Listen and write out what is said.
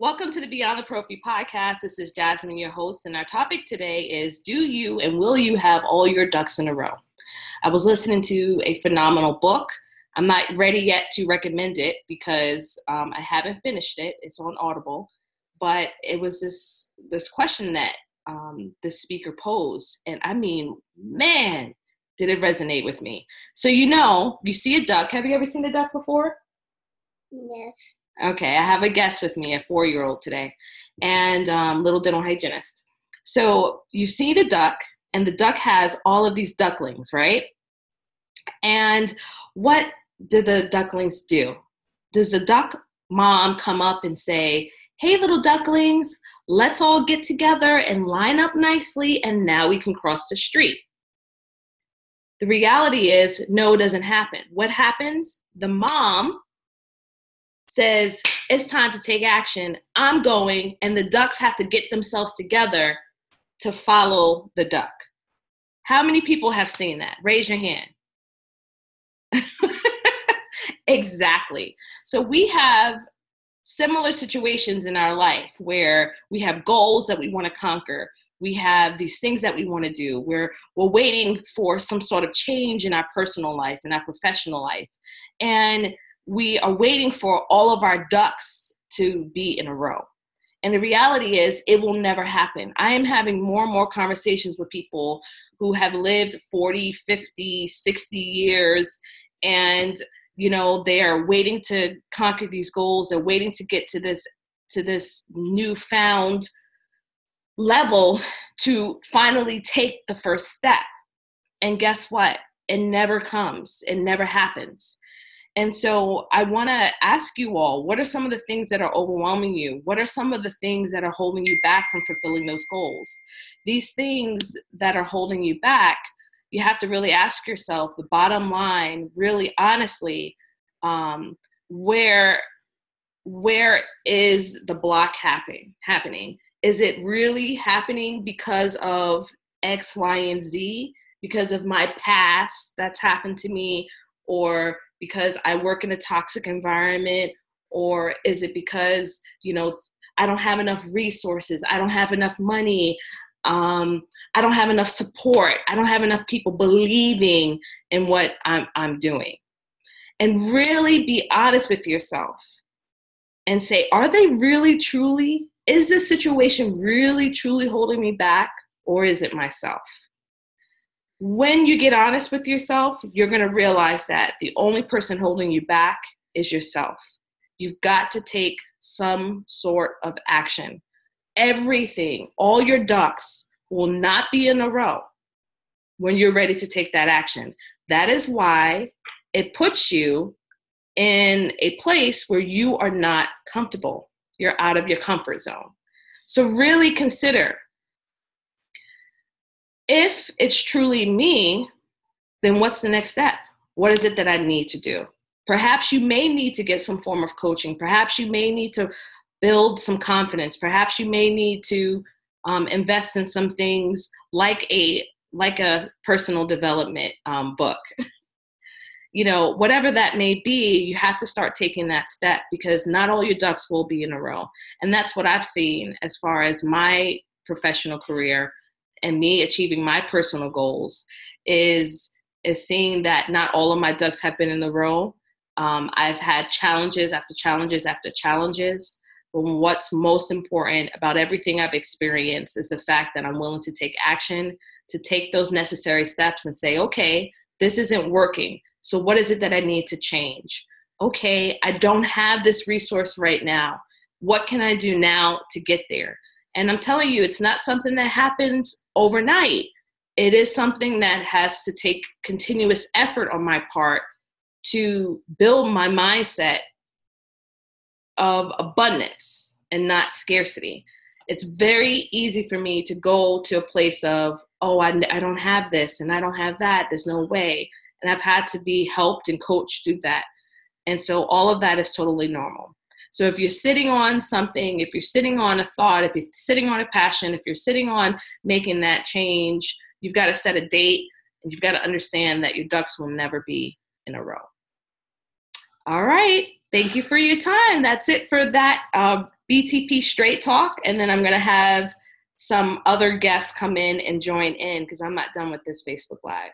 Welcome to the Beyond the Prophy podcast. This is Jasmine, your host, and our topic today is Do you and will you have all your ducks in a row? I was listening to a phenomenal book. I'm not ready yet to recommend it because um, I haven't finished it. It's on Audible, but it was this this question that um, the speaker posed, and I mean, man, did it resonate with me. So you know, you see a duck. Have you ever seen a duck before? Yes. Okay, I have a guest with me, a four year old today, and um, little dental hygienist. So you see the duck, and the duck has all of these ducklings, right? And what do the ducklings do? Does the duck mom come up and say, Hey, little ducklings, let's all get together and line up nicely, and now we can cross the street? The reality is, no, doesn't happen. What happens? The mom says it's time to take action. I'm going and the ducks have to get themselves together to follow the duck. How many people have seen that? Raise your hand. Exactly. So we have similar situations in our life where we have goals that we want to conquer. We have these things that we want to do. We're we're waiting for some sort of change in our personal life and our professional life. And we are waiting for all of our ducks to be in a row. And the reality is, it will never happen. I am having more and more conversations with people who have lived 40, 50, 60 years, and you know they are waiting to conquer these goals. They're waiting to get to this to this newfound level to finally take the first step. And guess what? It never comes. It never happens. And so I want to ask you all what are some of the things that are overwhelming you? What are some of the things that are holding you back from fulfilling those goals? These things that are holding you back, you have to really ask yourself the bottom line, really honestly, um, where where is the block happening happening is it really happening because of x y and z because of my past that's happened to me or because I work in a toxic environment or is it because you know I don't have enough resources I don't have enough money um, I don't have enough support I don't have enough people believing in what I'm, I'm doing? And really be honest with yourself and say are they really truly is this situation really truly holding me back or is it myself when you get honest with yourself, you're going to realize that the only person holding you back is yourself. You've got to take some sort of action. Everything, all your ducks will not be in a row when you're ready to take that action. That is why it puts you in a place where you are not comfortable. You're out of your comfort zone. So, really consider if it's truly me, then what's the next step? What is it that I need to do? Perhaps you may need to get some form of coaching. Perhaps you may need to build some confidence. Perhaps you may need to um, invest in some things like a like a personal development um, book. you know, whatever that may be, you have to start taking that step because not all your ducks will be in a row. And that's what I've seen as far as my professional career and me achieving my personal goals is is seeing that not all of my ducks have been in the row. Um, I've had challenges after challenges after challenges. But what's most important about everything I've experienced is the fact that I'm willing to take action, to take those necessary steps and say, okay, this isn't working. So, what is it that I need to change? Okay, I don't have this resource right now. What can I do now to get there? And I'm telling you, it's not something that happens overnight. It is something that has to take continuous effort on my part to build my mindset of abundance and not scarcity. It's very easy for me to go to a place of, oh, I, I don't have this and I don't have that. There's no way. And I've had to be helped and coached through that. And so all of that is totally normal. So if you're sitting on something, if you're sitting on a thought, if you're sitting on a passion, if you're sitting on making that change, you've got to set a date and you've got to understand that your ducks will never be in a row. All right. Thank you for your time. That's it for that uh, BTP Straight Talk, and then I'm going to have some other guests come in and join in because I'm not done with this Facebook Live.